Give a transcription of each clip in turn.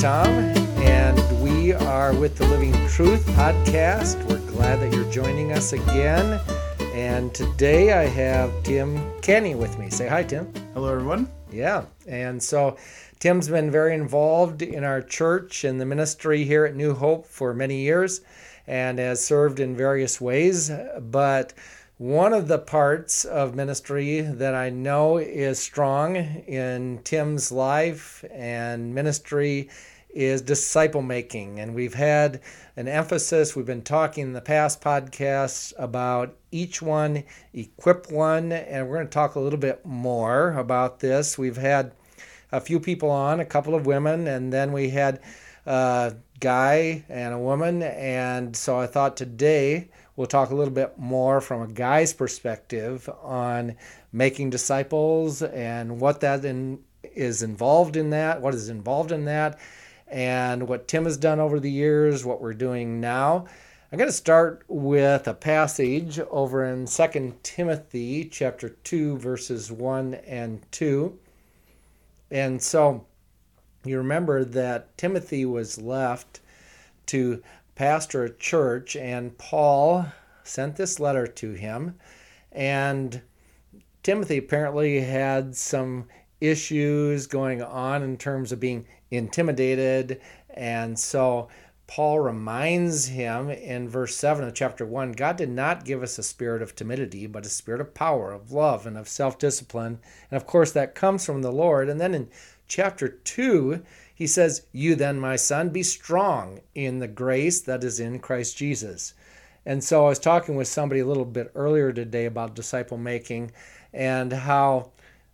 Tom, and we are with the Living Truth podcast. We're glad that you're joining us again. And today I have Tim Canney with me. Say hi, Tim. Hello, everyone. Yeah. And so Tim's been very involved in our church and the ministry here at New Hope for many years and has served in various ways. But one of the parts of ministry that I know is strong in Tim's life and ministry is disciple making. And we've had an emphasis, we've been talking in the past podcasts about each one, equip one, and we're going to talk a little bit more about this. We've had a few people on, a couple of women, and then we had a guy and a woman. And so I thought today, We'll talk a little bit more from a guy's perspective on making disciples and what that in, is involved in that, what is involved in that, and what Tim has done over the years, what we're doing now. I'm going to start with a passage over in 2 Timothy chapter 2 verses 1 and 2. And so you remember that Timothy was left to pastor a church, and Paul sent this letter to him. And Timothy apparently had some issues going on in terms of being intimidated. And so Paul reminds him in verse 7 of chapter 1 God did not give us a spirit of timidity, but a spirit of power, of love, and of self discipline. And of course, that comes from the Lord. And then in chapter 2, he says, You then, my son, be strong in the grace that is in Christ Jesus. And so I was talking with somebody a little bit earlier today about disciple making and how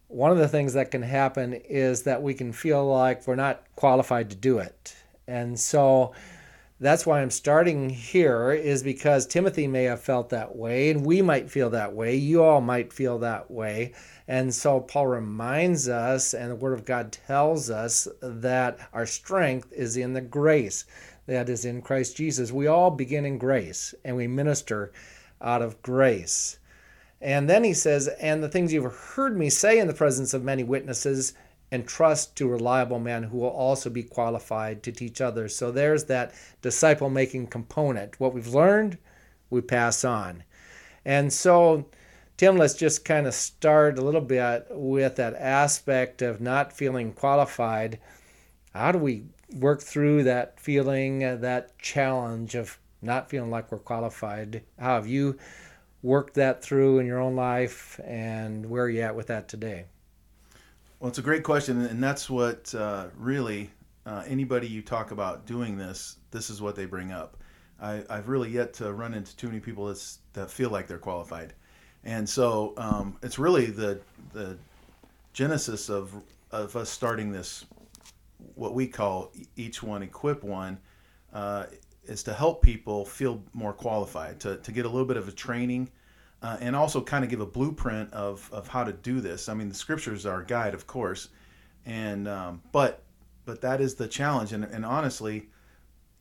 one of the things that can happen is that we can feel like we're not qualified to do it. And so that's why I'm starting here is because Timothy may have felt that way and we might feel that way. You all might feel that way. And so Paul reminds us and the word of God tells us that our strength is in the grace that is in Christ Jesus. We all begin in grace and we minister out of grace. And then he says, and the things you've heard me say in the presence of many witnesses, and trust to reliable men who will also be qualified to teach others. So there's that disciple making component. What we've learned, we pass on. And so, Tim, let's just kind of start a little bit with that aspect of not feeling qualified. How do we work through that feeling, uh, that challenge of not feeling like we're qualified? How have you worked that through in your own life, and where are you at with that today? Well, it's a great question, and that's what uh, really uh, anybody you talk about doing this, this is what they bring up. I, have really yet to run into too many people that's, that feel like they're qualified, and so um, it's really the the genesis of of us starting this, what we call each one equip one, uh, is to help people feel more qualified, to to get a little bit of a training uh, and also kind of give a blueprint of, of how to do this. I mean, the scriptures are a guide, of course, and um, but but that is the challenge. And, and honestly,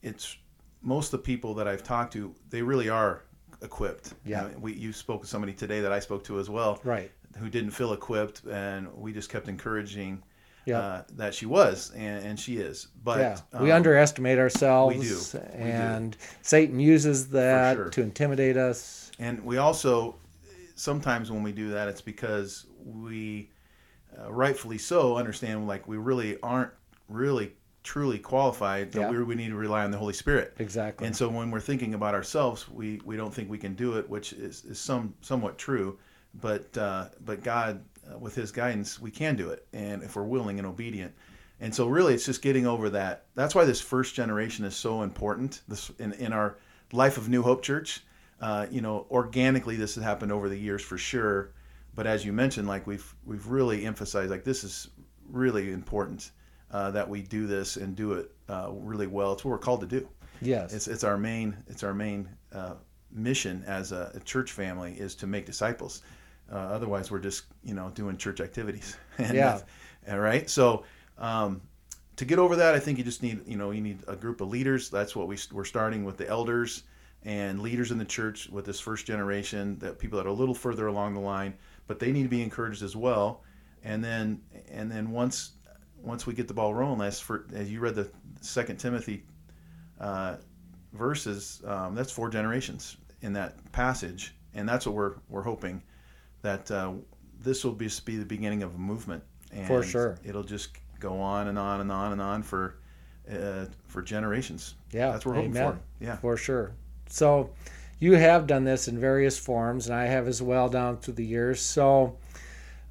it's most of the people that I've talked to, they really are equipped. Yeah. we you spoke to somebody today that I spoke to as well, right? Who didn't feel equipped, and we just kept encouraging. Yeah. Uh, that she was, and, and she is. But yeah. we um, underestimate ourselves. We do. We and do. Satan uses that sure. to intimidate us and we also sometimes when we do that, it's because we, uh, rightfully so, understand like we really aren't really truly qualified that yeah. we, we need to rely on the Holy Spirit. Exactly. And so when we're thinking about ourselves, we, we don't think we can do it, which is, is some somewhat true. But uh, but God, uh, with His guidance, we can do it, and if we're willing and obedient. And so really, it's just getting over that. That's why this first generation is so important. This in, in our life of New Hope Church uh, you know, organically this has happened over the years for sure. But as you mentioned, like we've we've really emphasized, like this is really important uh, that we do this and do it uh, really well. It's what we're called to do. Yes, it's it's our main it's our main uh, mission as a, a, church family is to make disciples. Uh, otherwise, we're just you know doing church activities. and yeah. All right. So. Um, to get over that, I think you just need, you know, you need a group of leaders. That's what we, we're starting with the elders and leaders in the church with this first generation, that people that are a little further along the line, but they need to be encouraged as well. And then and then once once we get the ball rolling, as for as you read the Second Timothy uh, verses, um, that's four generations in that passage, and that's what we're we're hoping that uh, this will be, be the beginning of a movement. And For sure. it'll just go on and on and on and on for uh, for generations. Yeah, that's what we're hoping amen. for. Yeah. for sure. So, you have done this in various forms, and I have as well down through the years. So,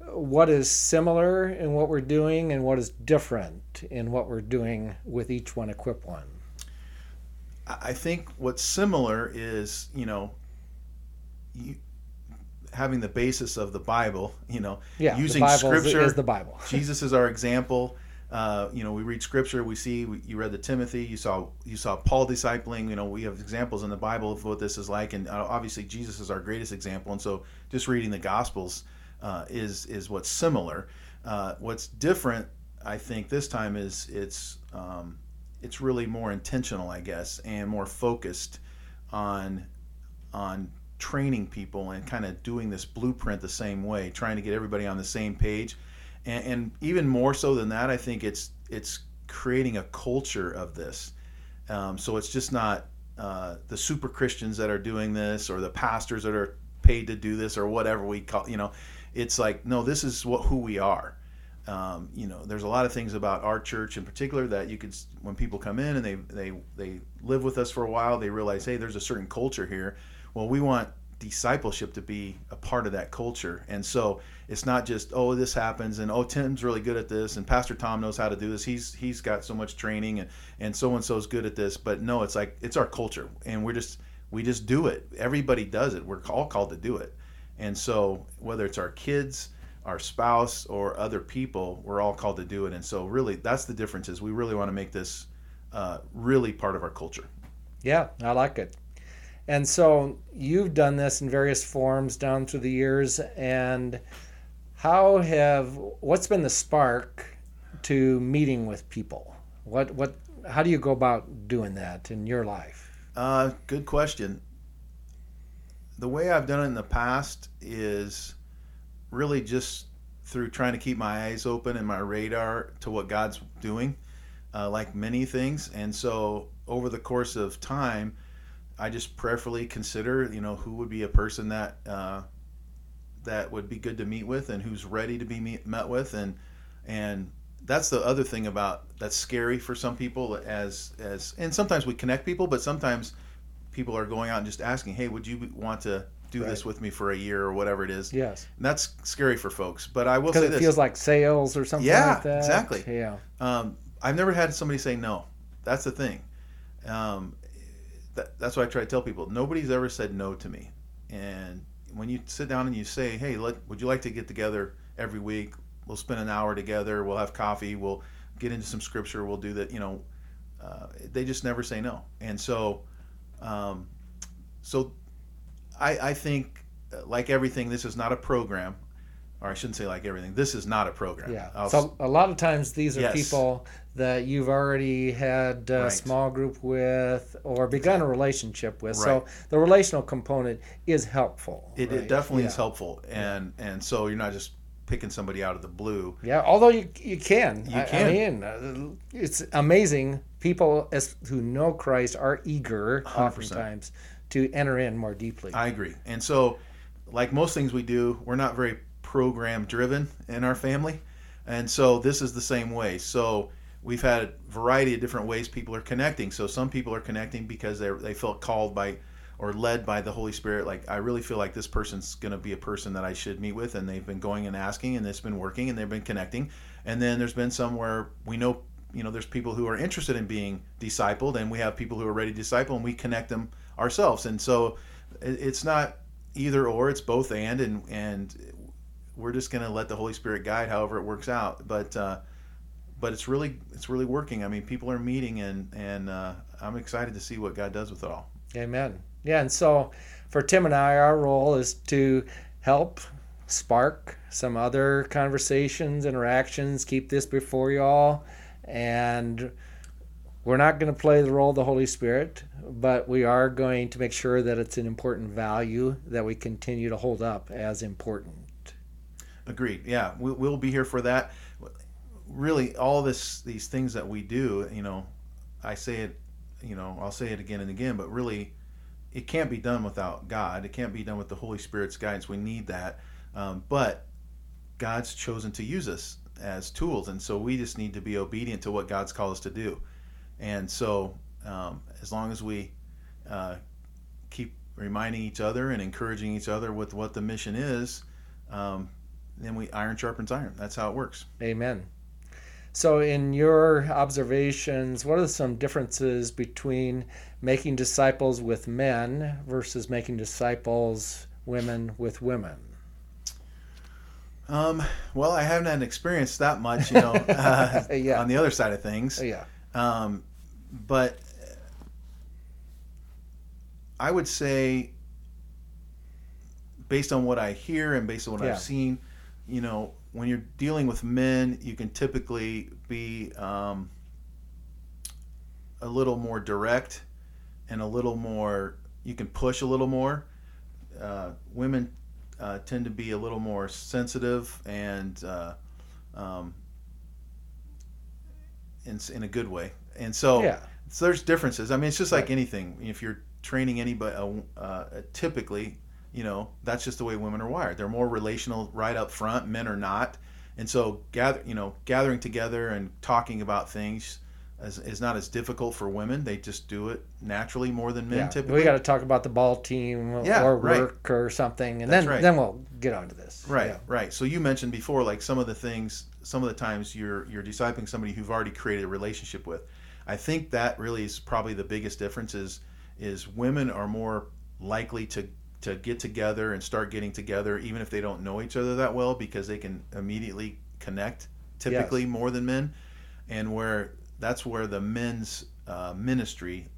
what is similar in what we're doing, and what is different in what we're doing with each one equip one? I think what's similar is you know you, having the basis of the Bible. You know, Yeah, using the Bible is- Scripture is the Bible. Jesus is our example. Uh, you know, we read Scripture. We see we, you read the Timothy. You saw you saw Paul discipling. You know, we have examples in the Bible of what this is like, and uh, obviously Jesus is our greatest example. And so, just reading the Gospels uh, is is what's similar. Uh, what's different, I think, this time is it's um, it's really more intentional, I guess, and more focused on on training people and kind of doing this blueprint the same way, trying to get everybody on the same page, and, and even more so than that, I think it's it's creating a culture of this. Um, so it's just not uh, the super Christians that are doing this or the pastors that are paid to do this or whatever we call. You know, it's like no, this is what who we are. Um, you know, there's a lot of things about our church in particular that you could, when people come in and they they they live with us for a while, they realize, hey, there's a certain culture here. Well, we want discipleship to be a part of that culture, and so it's not just oh this happens and oh Tim's really good at this and Pastor Tom knows how to do this. He's he's got so much training and and so and so's good at this, but no, it's like it's our culture, and we're just we just do it. Everybody does it. We're all called to do it, and so whether it's our kids our spouse or other people we're all called to do it and so really that's the difference is we really want to make this uh, really part of our culture Yeah, I like it. And so you've done this in various forms down through the years. And how have what's been the spark to meeting with people? What what how do you go about doing that in your life? uh, good question the way i've done it in the past is really just through trying to keep my eyes open and my radar to what god's doing uh, like many things and so over the course of time I just prayerfully consider, you know, who would be a person that uh, that would be good to meet with, and who's ready to be meet, met with, and and that's the other thing about that's scary for some people as as and sometimes we connect people, but sometimes people are going out and just asking, hey, would you want to do Right. this with me for a year or whatever it is? Yes. And that's scary for folks. But I will say it this: feels like sales or something Yeah, like that. exactly. Yeah. um, I've never had somebody say no. That's the thing. Um, that, that's what I try to tell people. Nobody's ever said no to me. And when you sit down and you say, "Hey, let, would you like to get together every week? We'll spend an hour together. We'll have coffee. We'll get into some scripture. We'll do that." You know, uh, they just never say no. And so, um, so I, I think, uh, like everything, this is not a program. Or I shouldn't say like everything. This is not a program. Yeah. I'll so a lot of times these are Yes. people that you've already had a Right. small group with or begun a relationship with. Right. So the relational component is helpful. It, right? it definitely yeah. is helpful, and and so you're not just picking somebody out of the blue. Yeah, although you you can. You I- I, can. mean, uh, it's amazing. People as who know Christ are eager 100%. oftentimes to enter in more deeply. I agree, and so like most things we do, we're not very program driven in our family, and so this is the same way. So we've had a variety of different ways people are connecting. So some people are connecting because they they felt called by or led by the Holy Spirit. Like I really feel like this person's going to be a person that I should meet with, and they've been going and asking, and it's been working, and they've been connecting. And then there's been some where we know, you know, there's people who are interested in being discipled, and we have people who are ready to disciple, and we connect them ourselves. And so it's not either or; it's both and, and and we're just going to let the Holy Spirit guide however it works out. But uh, but it's really it's really working. I mean, people are meeting, and and uh, I'm excited to see what God does with it all. Amen. Yeah, and so for Tim and I, our role is to help spark some other conversations, interactions, keep this before you all. And we're not going to play the role of the Holy Spirit, but we are going to make sure that it's an important value that we continue to hold up as important. Agreed. Yeah, we, we'll be here for that. really all this these things that we do, you know, I say it, you know, I'll say it again and again, but really, it can't be done without God. It can't be done with the Holy Spirit's guidance. We need that, um, but God's chosen to use us as tools, and so we just need to be obedient to what God's called us to do. And so, um, as long as we uh, keep reminding each other and encouraging each other with what the mission is, um, then we iron sharpens iron. That's how it works. Amen. So, in your observations, what are some differences between making disciples with men versus making disciples women with women? Um, well, I haven't experienced that much, you know, uh, yeah. on the other side of things. Yeah. Um, but I would say, based on what I hear and based on what yeah. I've seen, you know, when you're dealing with men, you can typically be um, a little more direct and a little more, you can push a little more. Uh, women uh, tend to be a little more sensitive and uh, um, in, in a good way. And so, yeah. so there's differences. I mean, it's just like anything. If you're training anybody, uh, uh, typically, you know, that's just the way women are wired. They're more relational right up front. Men are not. And so, gather, you know, gathering together and talking about things is, is not as difficult for women. They just do it naturally more than men. Yeah. Typically, we got to talk about the ball team yeah, or work right. or something, and That's then right. then we'll get onto this. Right, yeah. right. So you mentioned before, like some of the things, some of the times you're you're discipling somebody who've already created a relationship with. I think that really is probably the biggest difference is is women are more likely to to get together and start getting together even if they don't know each other that well because they can immediately connect typically yes. more than men and where that's where the men's uh, ministry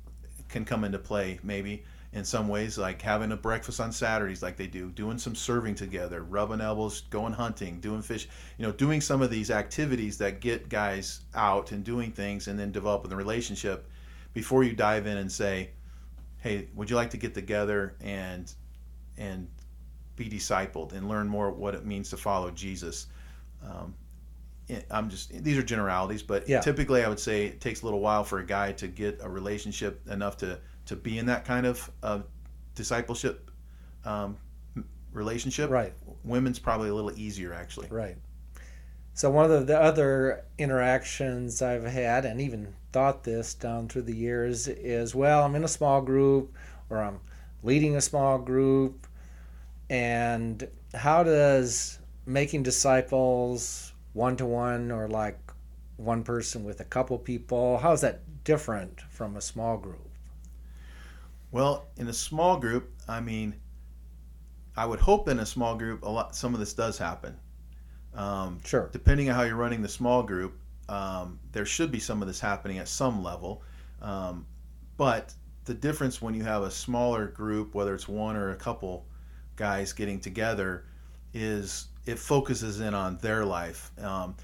can come into play maybe in some ways like having a breakfast on saturdays like they do doing some serving together rubbing elbows going hunting doing fish you know doing some of these activities that get guys out and doing things and then developing the relationship before you dive in and say hey would you like to get together and and be discipled and learn more what it means to follow Jesus. Um, I'm just these are generalities, but yeah. typically I would say it takes a little while for a guy to get a relationship enough to to be in that kind of uh, discipleship um, relationship. Right. Women's probably a little easier actually. Right. So one of the other interactions I've had and even thought this down through the years is well, I'm in a small group or I'm leading a small group and how does making disciples one to one or like one person with a couple people how is that different from a small group? Well in a small group i mean i would hope in a small group a lot some of this does happen. Um, sure. depending on how you're running the small group um, there should be some of this happening at some level. Um, but the difference when you have a smaller group whether it's one or a couple guys getting together is it focuses in on their life. Um,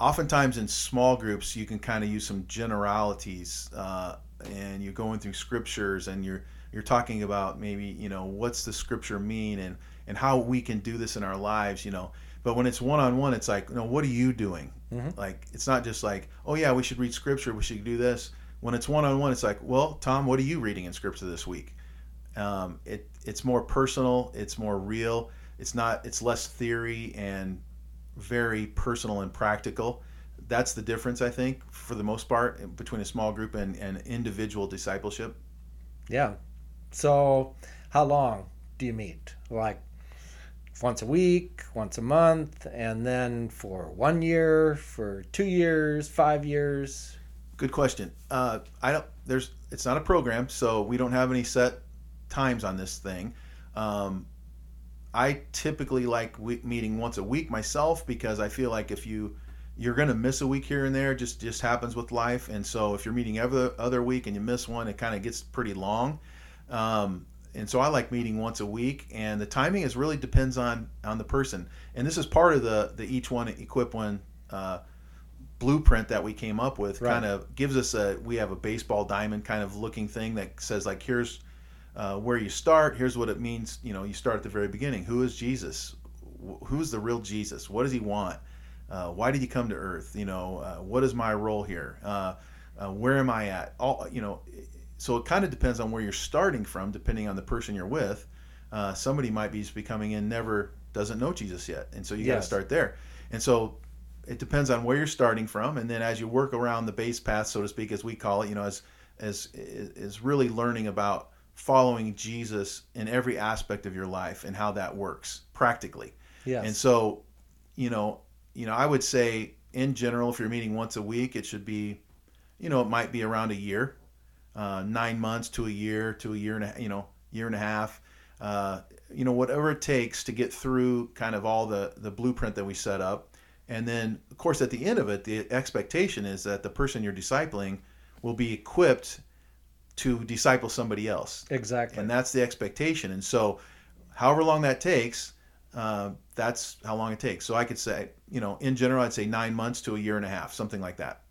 oftentimes in small groups, you can kind of use some generalities, uh, and you're going through scriptures, and you're you're talking about maybe you know what's the scripture mean, and and how we can do this in our lives, you know. But when it's one on one, it's like, you know, what are you doing? Mm-hmm. Like it's not just like, oh yeah, we should read scripture, we should do this. When it's one on one, it's like, well, Tom, what are you reading in scripture this week? Um, it it's more personal. It's more real. It's not. It's less theory and very personal and practical. That's the difference, I think, for the most part, between a small group and, and individual discipleship. Yeah. So, how long do you meet? Like once a week, once a month, and then for one year, for two years, five years? Good question. Uh, I don't. There's. It's not a program, so we don't have any set times on this thing. Um, I typically like meeting once a week myself because I feel like if you you're going to miss a week here and there just just happens with life and so if you're meeting every other week and you miss one it kind of gets pretty long um, and so I like meeting once a week and the timing is really depends on on the person and this is part of the the each one equip one uh, blueprint that we came up with right. kind of gives us a we have a baseball diamond kind of looking thing that says like here's uh, where you start. Here's what it means. You know, you start at the very beginning. Who is Jesus? Who's the real Jesus? What does he want? Uh, why did he come to Earth? You know, uh, what is my role here? Uh, uh, where am I at? All you know. So it kind of depends on where you're starting from, depending on the person you're with. Uh, somebody might be just be coming in, never doesn't know Jesus yet, and so you got to start there. And so it depends on where you're starting from, and then as you work around the base path, so to speak, as we call it, you know, as as is really learning about following Jesus in every aspect of your life and how that works practically. Yes. And so, you know, you know, I would say in general, if you're meeting once a week, it should be, you know, it might be around a year, uh, nine months to a year to a year and a you know year and a half, uh, you know, whatever it takes to get through kind of all the the blueprint that we set up, and then of course at the end of it, the expectation is that the person you're discipling will be equipped to disciple somebody else exactly. and that's the expectation. And so, however long that takes, uh, that's how long it takes. So I could say, you know, in general, I'd say nine months to a year and a half, something like that.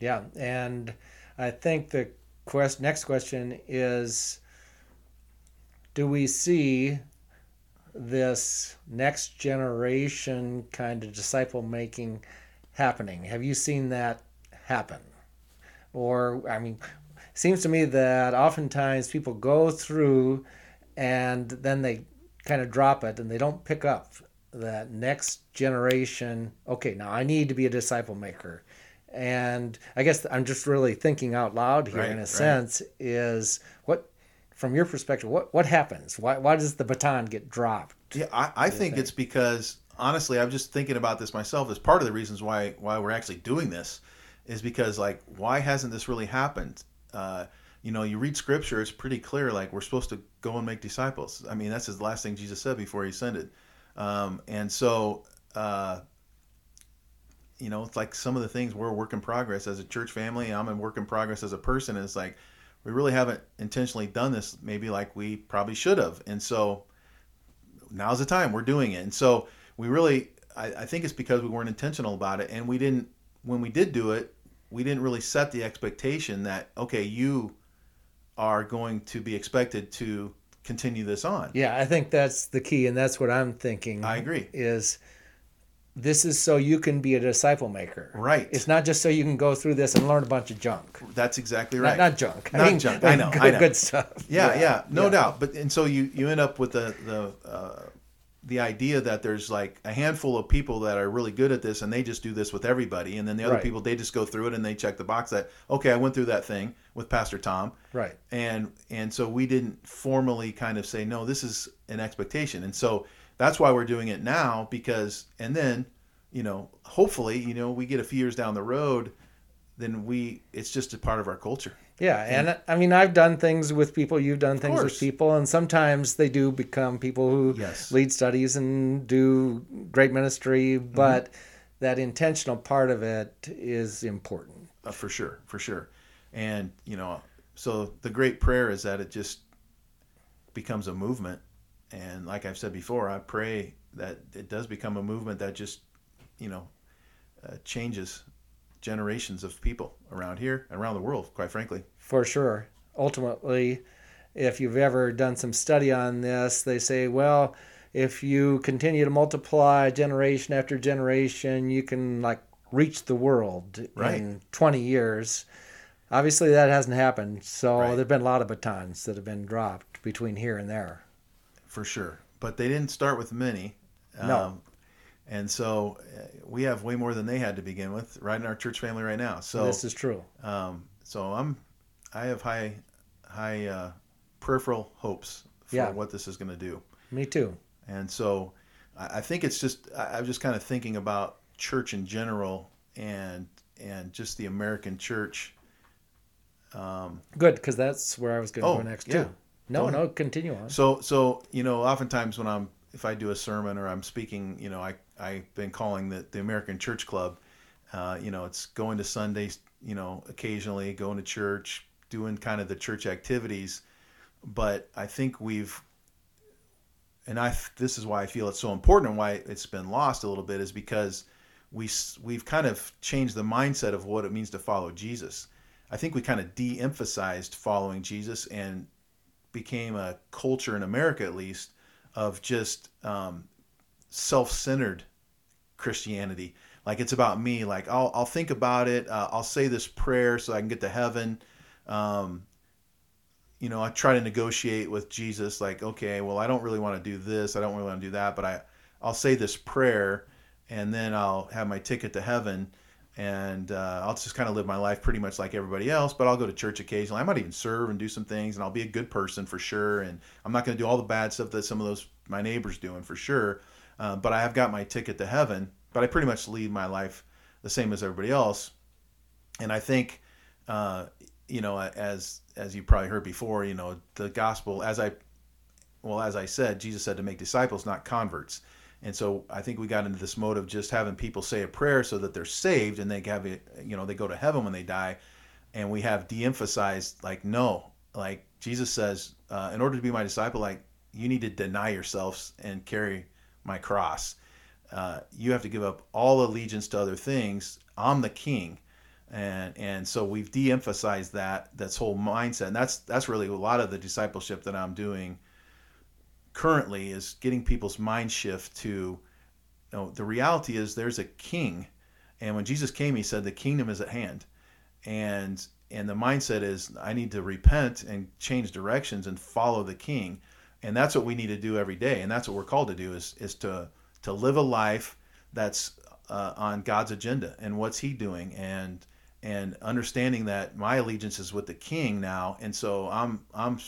Yeah, and I think the quest next question is do we see this next generation kind of disciple making happening? Have you seen that happen? Or I mean, seems to me that oftentimes people go through and then they kind of drop it and they don't pick up that next generation okay now i need to be a disciple maker and i guess i'm just really thinking out loud here Right, in a right. sense is what from your perspective what what happens why why does the baton get dropped Yeah, I, I think it's because honestly, I'm just thinking about this myself. As part of the reasons why why we're actually doing this is because like why hasn't this really happened? Uh, you know, you read scripture; it's pretty clear. Like we're supposed to go and make disciples. I mean, that's the last thing Jesus said before he ascended. Um, and so, uh, you know, it's like some of the things we're a work in progress as a church family. I'm a work in progress as a person. And it's like we really haven't intentionally done this, maybe like we probably should have. And so now's the time we're doing it. And so we really, I, I think it's because we weren't intentional about it, and we didn't. When we did do it, we didn't really set the expectation that okay, you are going to be expected to continue this on. yeah i think that's the key and that's what i'm thinking I agree. is this is so you can be a disciple maker Right. it's not just so you can go through this and learn a bunch of junk That's exactly right. not, junk Not junk. I know, good, I know. good stuff yeah, yeah, no yeah. doubt. But and so you you end up with the the uh, the idea that there's like a handful of people that are really good at this, and they just do this with everybody, and then the other Right. people they just go through it and they check the box that okay, I went through that thing with Pastor Tom, right and and so we didn't formally kind of say no, this is an expectation, and so that's why we're doing it now because and then you know hopefully you know we get a few years down the road, then we it's just a part of our culture. Yeah, and I mean, I've done things with people. You've done things with people, and sometimes they do become people who Yes. lead studies and do great ministry. Mm-hmm. But that intentional part of it is important. uh, for sure, for sure. And you know, so the great prayer is that it just becomes a movement. And like I've said before, I pray that it does become a movement that just, you know, uh, changes generations of people around here, and around the world. Quite frankly, For sure. Ultimately, if you've ever done some study on this, they say, well, if you continue to multiply generation after generation, you can like reach the world Right. in 20 years. Obviously, that hasn't happened. So Right. there have been a lot of batons that have been dropped between here and there. for sure. But they didn't start with many. No. Um, and so uh, we have way more than they had to begin with, right in our church family right now. So this is true. Um, so I'm, I have high, high uh, peripheral hopes for Yeah. what this is going to do, Me too. and so I, think it's just I, I'm just kind of thinking about church in general and and just the American church. Um, Good, because that's where I was going to Oh, go next yeah. too. No, no, continue on. so so you know, oftentimes when I'm if I do a sermon or I'm speaking, you know, I I've been calling the the American Church Club. Uh, you know, it's going to Sundays, you know, occasionally going to church, doing kind of the church activities. But I think we've, and I this is why I feel it's so important and why it's been lost a little bit is because we we've kind of changed the mindset of what it means to follow Jesus. I think we kind of de-emphasized following Jesus and became a culture in America, at least, of just um, self-centered Christianity. like it's about me. Like I'll I'll think about it. Uh, I'll say this prayer so I can get to heaven. Um, you know, I try to negotiate with Jesus. Like, okay, well, I don't really want to do this. I don't really want to do that, but I I'll say this prayer, and then I'll have my ticket to heaven and uh, I'll just kind of live my life pretty much like everybody else. But I'll go to church occasionally. I might even serve and do some things, and I'll be a good person for sure. And I'm not going to do all the bad stuff that some of those my neighbors doing for sure. Uh, but I have got my ticket to heaven. But I pretty much lead my life the same as everybody else. And I think, uh, you know, as as you probably heard before, you know, the gospel as I, well, as I said, Jesus said to make disciples, not converts. And so I think we got into this mode of just having people say a prayer so that they're saved and they have it, you know, they go to heaven when they die. And we have de-emphasized like, no, like Jesus says, uh, in order to be my disciple, like you need to deny yourselves and carry my cross. Uh, you have to give up all allegiance to other things. I'm the king. And, and so we've de-emphasized that, that's whole mindset. And that's, that's really a lot of the discipleship that I'm doing currently is getting people's mind shift to you know, the reality is there's a king and when Jesus came he said the kingdom is at hand and and the mindset is I need to repent and change directions and follow the king and that's what we need to do every day and that's what we're called to do is is to to live a life that's uh, on God's agenda and what's he doing and and understanding that my allegiance is with the king now and so I'm I'm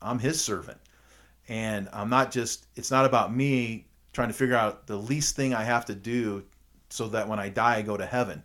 I'm his servant and I'm not just it's not about me trying to figure out the least thing I have to do so that when I die I go to heaven.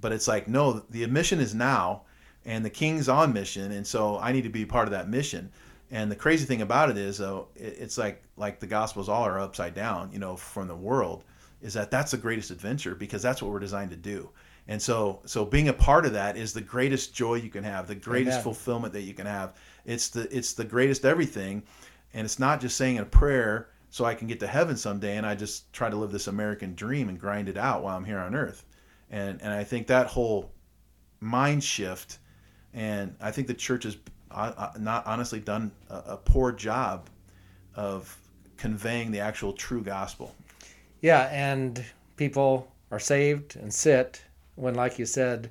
But it's like no, the mission is now and the king's on mission and so I need to be part of that mission. And the crazy thing about it is though it's like like the gospels all are upside down, you know, from the world is that that's the greatest adventure because that's what we're designed to do. And so so being a part of that is the greatest joy you can have, the greatest Amen. fulfillment that you can have. It's the it's the greatest everything and it's not just saying a prayer so I can get to heaven someday and I just try to live this American dream and grind it out while I'm here on earth. And and I think that whole mind shift and I think the church has uh, not honestly done a, a poor job of conveying the actual true gospel. Yeah, and people are saved and sit when like you said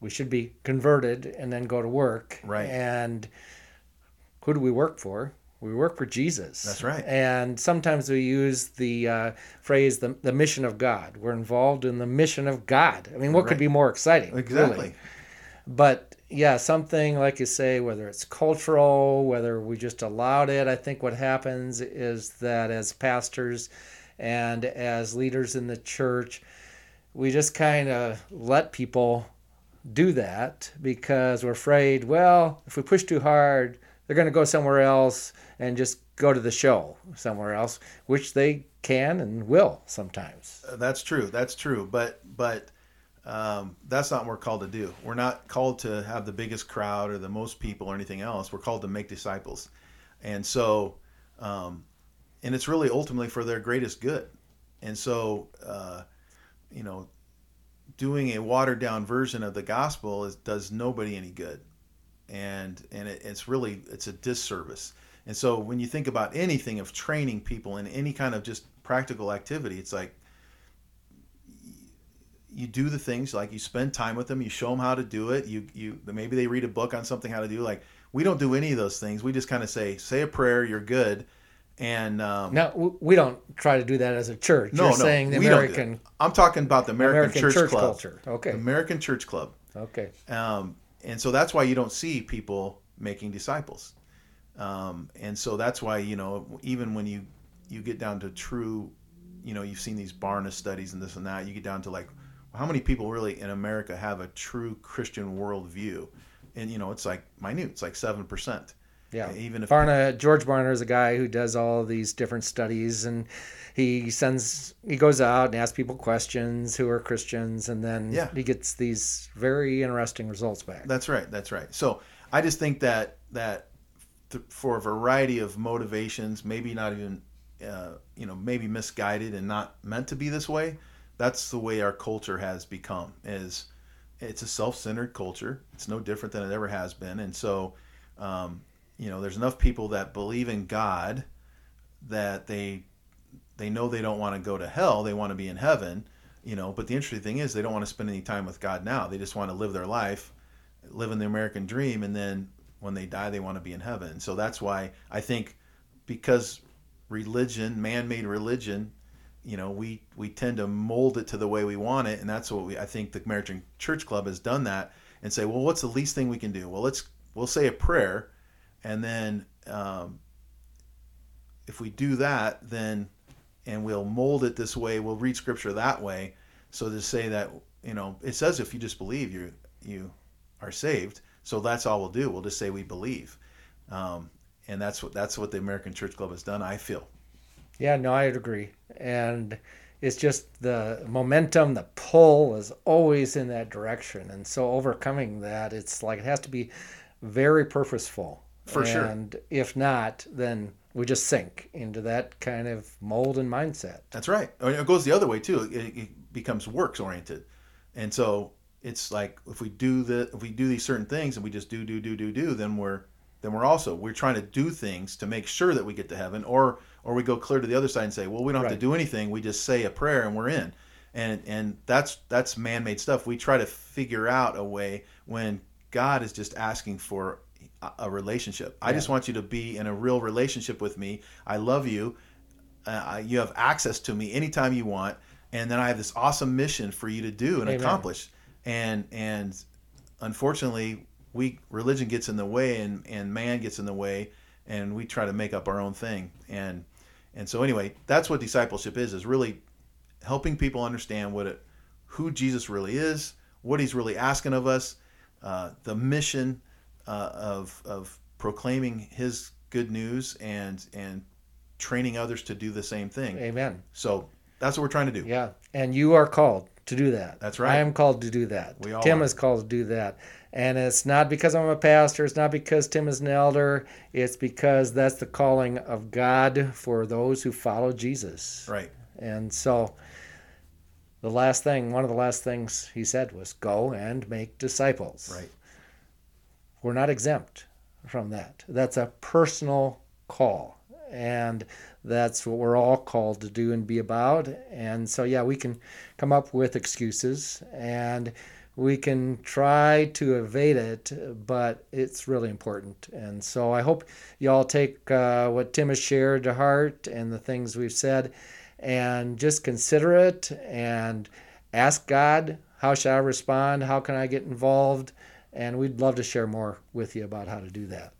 we should be converted and then go to work. Right. And who do we work for? we work for Jesus. That's right. And sometimes we use the uh, phrase the, the mission of God. We're involved in the mission of God. I mean, what right. could be more exciting? Exactly. Really? But yeah, something like you say, whether it's cultural, whether we just allowed it, I think what happens is that as pastors and as leaders in the church, we just kind of let people do that because we're afraid, well, if we push too hard, they're going to go somewhere else and just go to the show somewhere else, which they can and will sometimes. That's true. That's true. But but um, that's not what we're called to do. We're not called to have the biggest crowd or the most people or anything else. We're called to make disciples, and so um, and it's really ultimately for their greatest good. And so uh, you know, doing a watered down version of the gospel is, does nobody any good and and it, it's really it's a disservice. And so when you think about anything of training people in any kind of just practical activity, it's like you do the things like you spend time with them, you show them how to do it. You you maybe they read a book on something how to do. Like we don't do any of those things. We just kind of say say a prayer, you're good. And um, no, we don't try to do that as a church. No, You're no, saying the we American. Don't I'm talking about the American, American Church, church Club. culture. Okay. American Church Club. Okay. Um, and so that's why you don't see people making disciples. Um, and so that's why you know even when you you get down to true, you know, you've seen these Barna studies and this and that. You get down to like how many people really in America have a true Christian worldview, and you know it's like minute. It's like seven percent. Yeah. Even if Barna, George Barna is a guy who does all these different studies and he sends, he goes out and asks people questions who are Christians and then yeah. he gets these very interesting results back. That's right. That's right. So I just think that, that th- for a variety of motivations, maybe not even, uh, you know, maybe misguided and not meant to be this way. That's the way our culture has become is it's a self-centered culture. It's no different than it ever has been. And so, um, you know there's enough people that believe in God that they they know they don't want to go to hell they want to be in heaven you know. But the interesting thing is, they don't want to spend any time with God now. They just want to live their life, live in the American dream, and then when they die, they want to be in heaven. So that's why I think because religion, man-made religion, you know, we we tend to mold it to the way we want it, and that's what we. I think the American Church Club has done that, and say, well, what's the least thing we can do? Well, let's we'll say a prayer, and then um, if we do that, then and we'll mold it this way, we'll read Scripture that way. So to say that, you know, it says if you just believe, you you are saved. So that's all we'll do. We'll just say we believe, um, and that's what that's what the American Church Club has done. I feel. Yeah, no, I'd agree, and it's just the momentum, the pull is always in that direction, and so overcoming that, it's like it has to be very purposeful. For sure. And if not, then we just sink into that kind of mold and mindset. That's right. It goes the other way too. It, it becomes works oriented, and so it's like if we do the if we do these certain things and we just do do do do do, then we're then we're also we're trying to do things to make sure that we get to heaven, or or we go clear to the other side and say, well, we don't have Right. to do anything. We just say a prayer and we're in, and and that's that's man made stuff. We try to figure out a way when God is just asking for a- relationship. I just want you to be in a real relationship with me. I love you. Uh, you have access to me anytime you want, and then I have this awesome mission for you to do and Amen. accomplish. And and unfortunately, we religion gets in the way, and and man gets in the way, and we try to make up our own thing. And and so anyway, that's what discipleship is: is really helping people understand what it, who Jesus really is, what He's really asking of us, uh, the mission uh, of of proclaiming His good news and and training others to do the same thing. Amen. So that's what we're trying to do. Yeah, and you are called to do that. That's right. I am called to do that. We all Tim are. is called to do that. And it's not because I'm a pastor, it's not because Tim is an elder, it's because that's the calling of God for those who follow Jesus. Right. And so the last thing, one of the last things he said was go and make disciples. Right. We're not exempt from that. That's a personal call. And that's what we're all called to do and be about. And so, yeah, we can come up with excuses and we can try to evade it, but it's really important. And so, I hope you all take uh, what Tim has shared to heart and the things we've said and just consider it and ask God, how shall I respond? How can I get involved? And we'd love to share more with you about how to do that.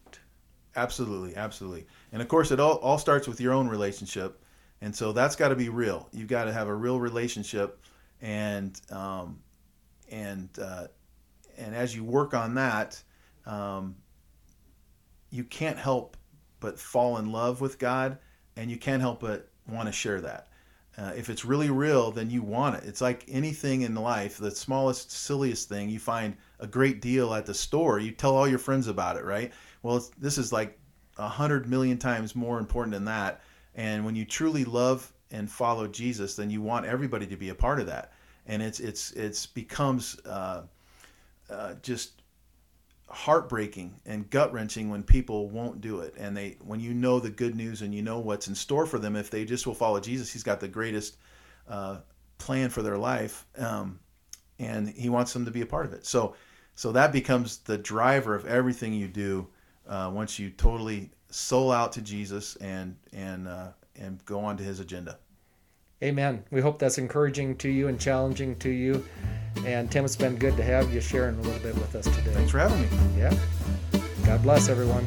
Absolutely, absolutely. And of course, it all, all starts with your own relationship. And so that's got to be real. You've got to have a real relationship. And, um, and, uh, and as you work on that, um, you can't help but fall in love with God and you can't help but want to share that. Uh, if it's really real, then you want it. It's like anything in life, the smallest, silliest thing, you find a great deal at the store, you tell all your friends about it, right? Well, this is like a hundred million times more important than that. And when you truly love and follow Jesus, then you want everybody to be a part of that. And it's it's it's becomes uh, uh, just heartbreaking and gut wrenching when people won't do it. And they when you know the good news and you know what's in store for them if they just will follow Jesus, He's got the greatest uh, plan for their life, um, and He wants them to be a part of it. So so that becomes the driver of everything you do uh, once you totally soul out to Jesus and and uh, and go on to His agenda. Amen. We hope that's encouraging to you and challenging to you. And Tim, it's been good to have you sharing a little bit with us today. Thanks for having me. Yeah. God bless everyone.